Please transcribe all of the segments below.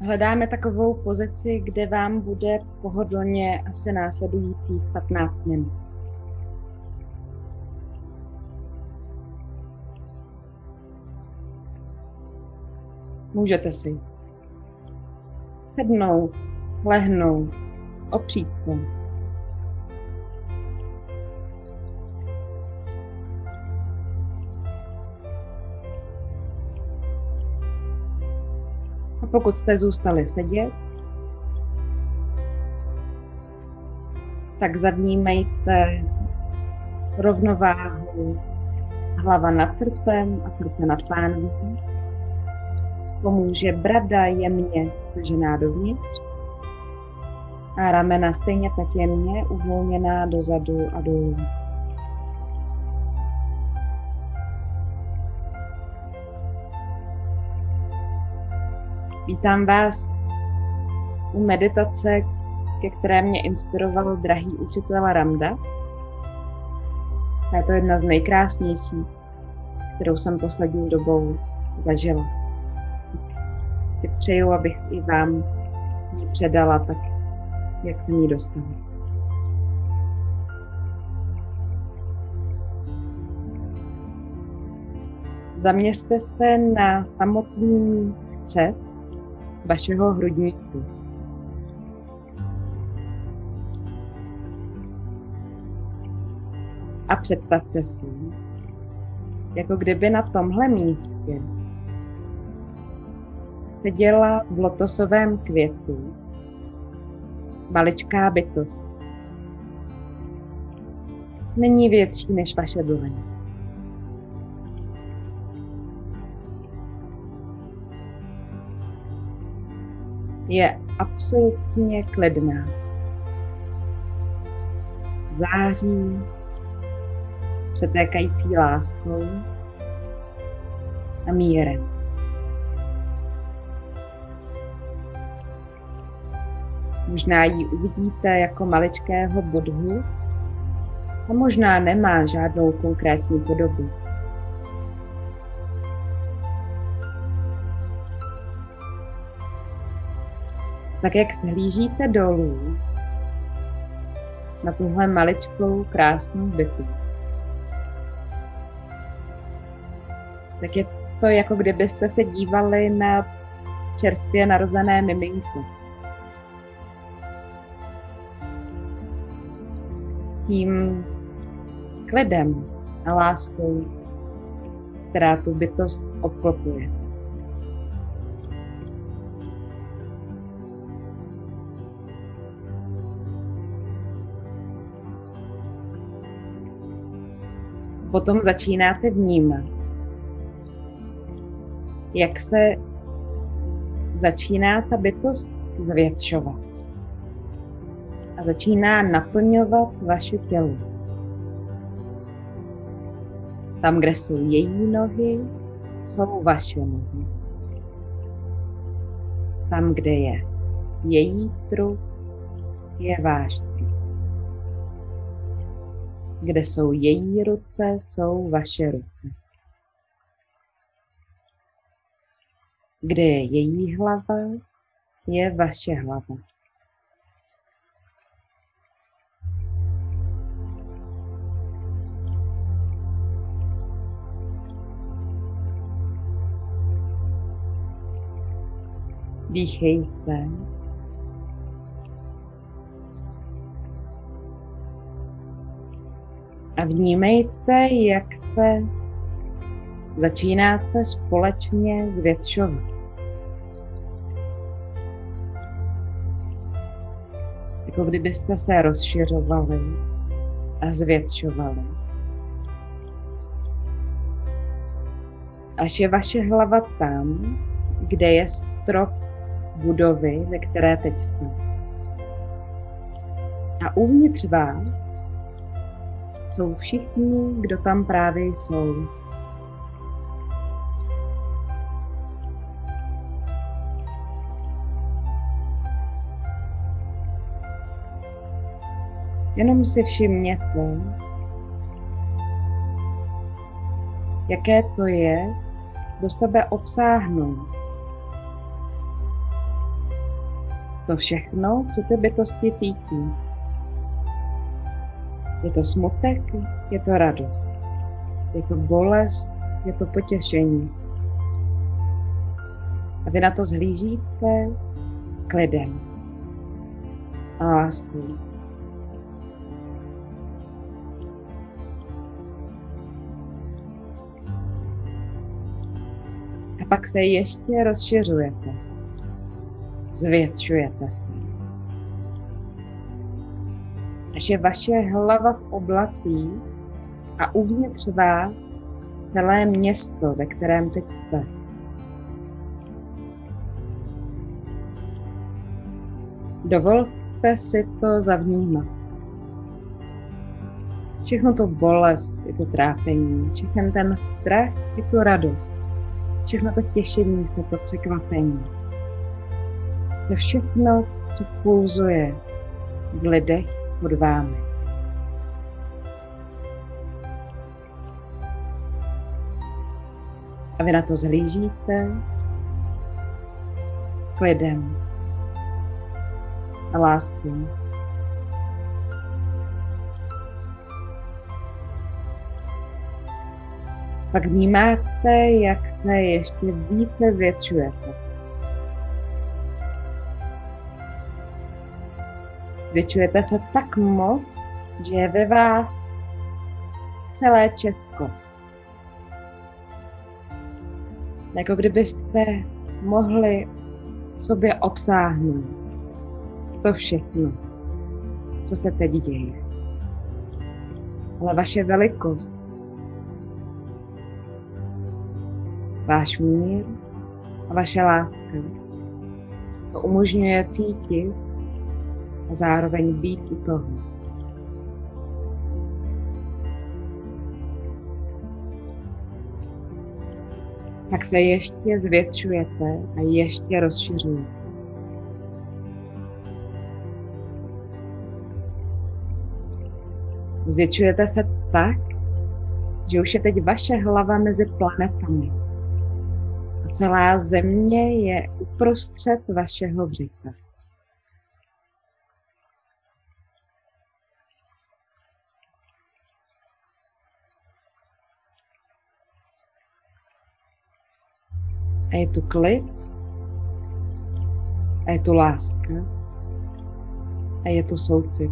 Hledáme takovou pozici, kde vám bude pohodlně asi následujících 15 minut. Můžete si sednout, lehnout, opřít se. A pokud jste zůstali sedět, tak zavnímejte rovnováhu hlava nad srdcem a srdce nad pánví. Pomůže brada jemně tažená dovnitř a ramena stejně tak jemně uvolněná dozadu a dolů. Vítám vás u meditace, ke které mě inspiroval drahý učitel Ramdas. Je to jedna z nejkrásnějších, kterou jsem poslední dobou zažila. Si přeju, abych i vám ji předala tak, jak jsem ji dostala. Zaměřte se na samotný střed vašeho hrudníku. A představte si, jako kdyby na tomhle místě seděla v lotosovém květu maličká bytost. Není větší než vaše dlaň. Je absolutně klidná. Září přetékající láskou a mírem. Možná ji uvidíte jako maličkého bodhu a možná nemá žádnou konkrétní podobu. Tak jak shlížíte dolů na tuhle maličkou krásnou bytu, tak je to jako kdybyste se dívali na čerstvě narozené miminko. S tím klidem a láskou, která tu bytost obklopuje. Potom začínáte vnímat, jak se začíná ta bytost zvětšovat a začíná naplňovat vaše tělo. Tam, kde jsou její nohy, jsou vaše nohy. Tam, kde je její trup, je váš trup. Kde jsou její ruce, jsou vaše ruce. Kde je její hlava, je vaše hlava. Dýchejte A vnímejte, jak se začínáte společně zvětšovat. Jako kdybyste se rozšiřovali a zvětšovali. Až je vaše hlava tam, kde je strop budovy, ve které teď jste. A uvnitř vás jsou všichni, kdo tam právě jsou. Jenom si všimněte, jaké to je do sebe obsáhnout. To všechno, co ty bytosti cítí. Je to smutek, je to radost. Je to bolest, je to potěšení. A vy na to zhlížíte s klidem a láskou. A pak se ještě rozšiřujete. Zvětšujete se. Až je vaše hlava v oblacích a uvnitř vás celé město, ve kterém teď jste. Dovolte si to zavnímat. Všechno to bolest i to trápení, všechno ten strach i tu radost, všechno to těšení se, to překvapení. To všechno, co pulzuje v lidech pod vámi. A vy na to zhlížíte s klidem a láskou. Pak vnímáte, jak se ještě více zvětšujete. Zvětšujete se tak moc, že je ve vás celé Česko. Jako kdybyste mohli sobě obsáhnout to všechno, co se teď děje. Ale vaše velikost, váš mír a vaše láska to umožňuje cítit a zároveň být u toho. tak se ještě zvětšujete a ještě rozšiřujete. Zvětšujete se tak, že už je teď vaše hlava mezi planetami. A celá země je uprostřed vašeho břicha. A je tu klid, a je tu láska, a je tu soucit.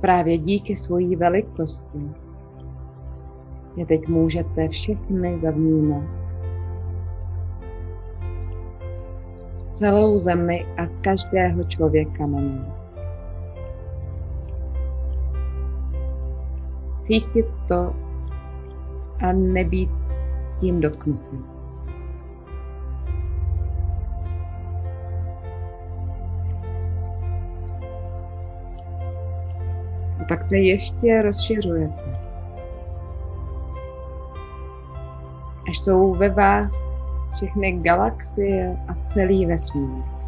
Právě díky svojí velikosti je teď můžete všechny zavnímat. Celou zemi a každého člověka na ní. Cítit to a nebýt tím dotknutým. pak se ještě rozšiřujete. Až jsou ve vás všechny galaxie a celý vesmír.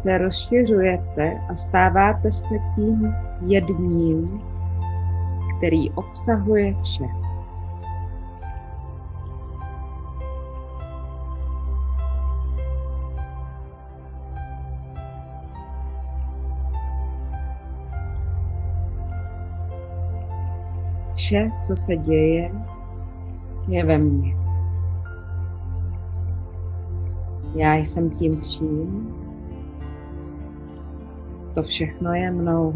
Se rozšiřujete a stáváte se tím jedním, který obsahuje vše. Vše, co se děje, je ve mně. Já jsem tím vším. To všechno je mnou.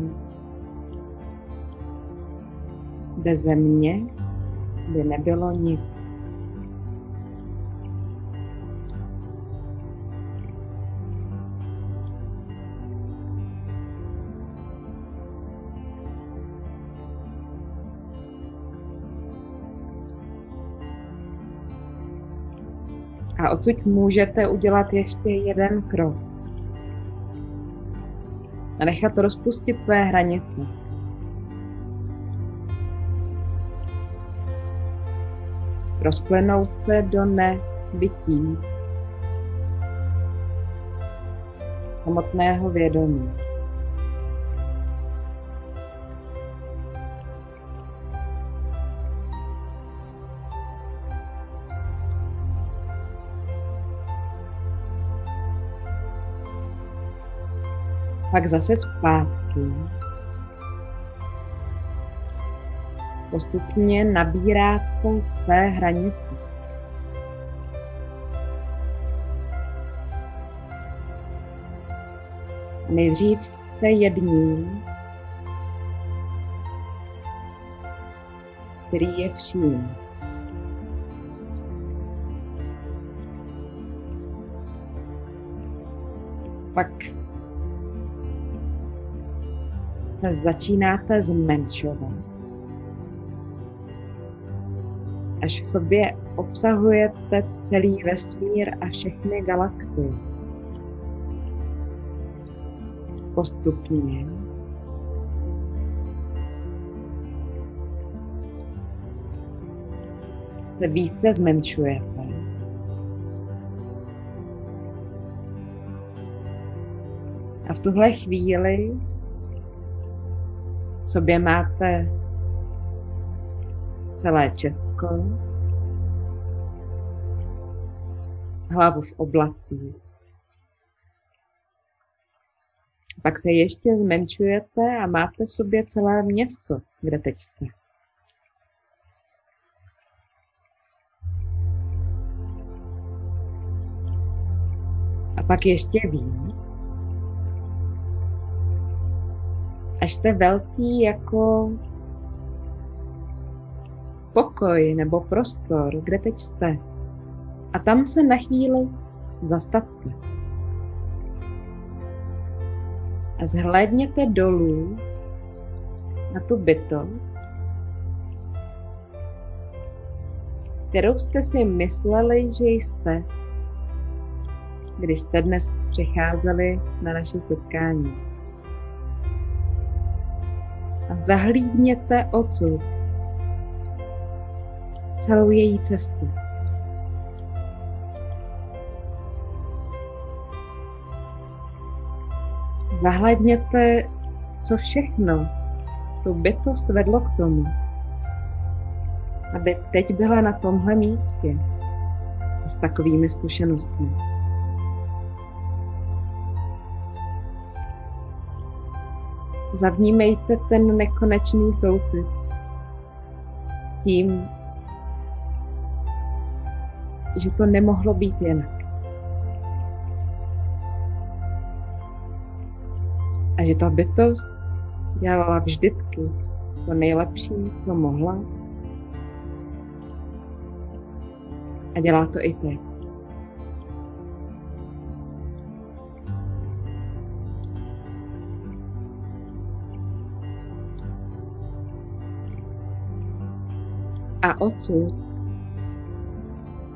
Bez mě by nebylo nic. A odsud můžete udělat ještě jeden krok. A nechat rozpustit své hranice. Rozplynout se do nebytí. Samotného vědomí. Pak zase zpátky. Postupně nabíráte své hranice. Nejdřív jste jedním, který je vším. Pak se začínáte zmenšovat. Až v sobě obsahujete celý vesmír a všechny galaxie. Postupně se více zmenšujete. A v tuhle chvíli sobě máte celé Česko, hlavu v oblacích. Pak se ještě zmenšujete a máte v sobě celé město, kde teď jste. A pak ještě víc. Až jste velcí jako pokoj nebo prostor, kde teď jste. A tam se na chvíli zastavte. A zhlédněte dolů na tu bytost, kterou jste si mysleli, že jste, když jste dnes přicházeli na naše setkání. A zahlídněte odsud celou její cestu. Zahledněte, co všechno tu bytost vedlo k tomu, aby teď byla na tomhle místě s takovými zkušenostmi. Zavnímejte ten nekonečný soucit s tím, že to nemohlo být jinak. A že ta bytost dělala vždycky to nejlepší, co mohla. A dělá to i teď. Odsud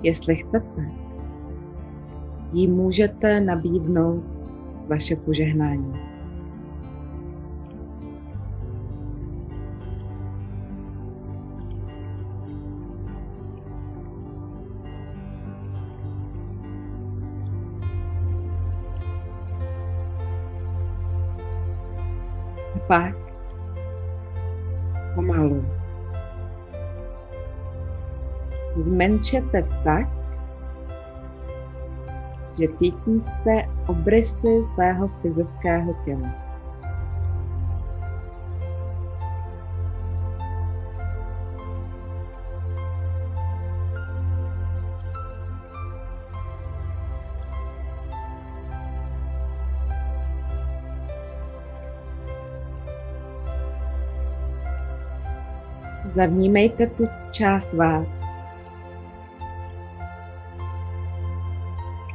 jestli chcete, jí můžete nabídnout vaše požehnání. A pak zmenšete tak, že cítíte obrysy svého fyzického těla. Zavnímejte tu část vás,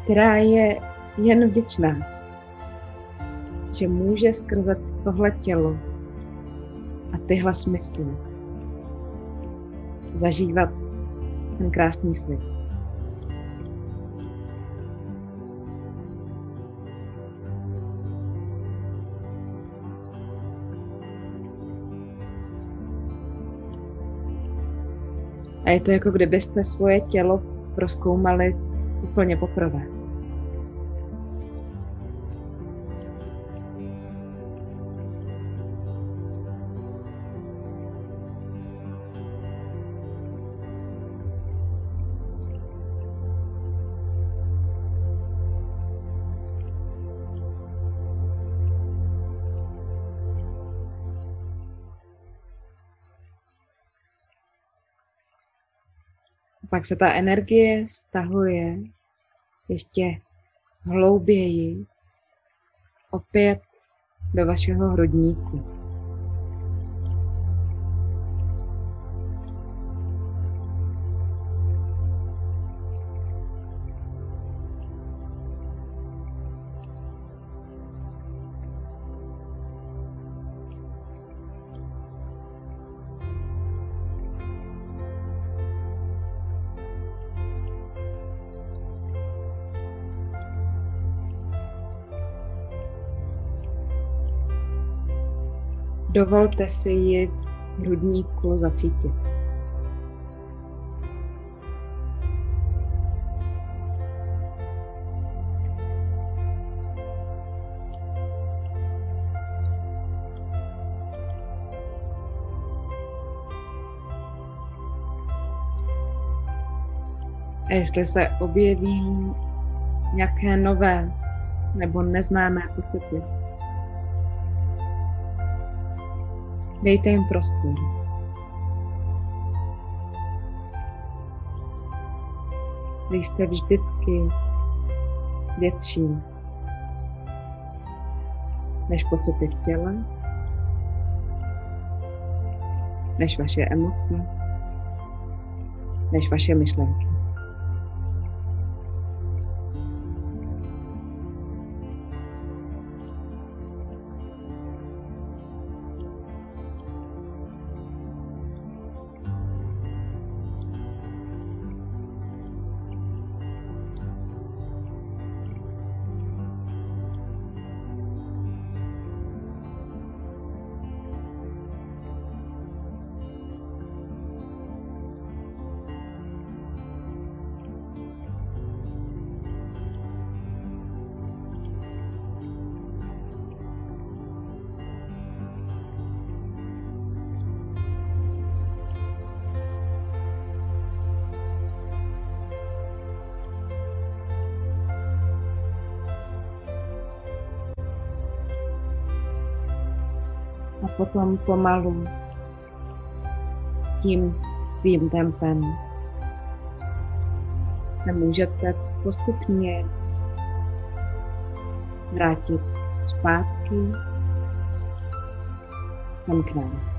která je jen vděčná, že může skrze tohle tělo a tyhle smysly zažívat ten krásný svět. A je to jako kdybyste svoje tělo proskoumali úplně poprvé. Pak se ta energie stahuje ještě hlouběji opět do vašeho hrudníku. Dovolte si ji v hrudníku zacítit. A jestli se objeví nějaké nové nebo neznámé pocity, Dejte jim prostor. Vy jste vždycky větší než pocity v těle, než vaše emoce, než vaše myšlenky. A potom pomalu tím svým tempem se můžete postupně vrátit zpátky sem k nám.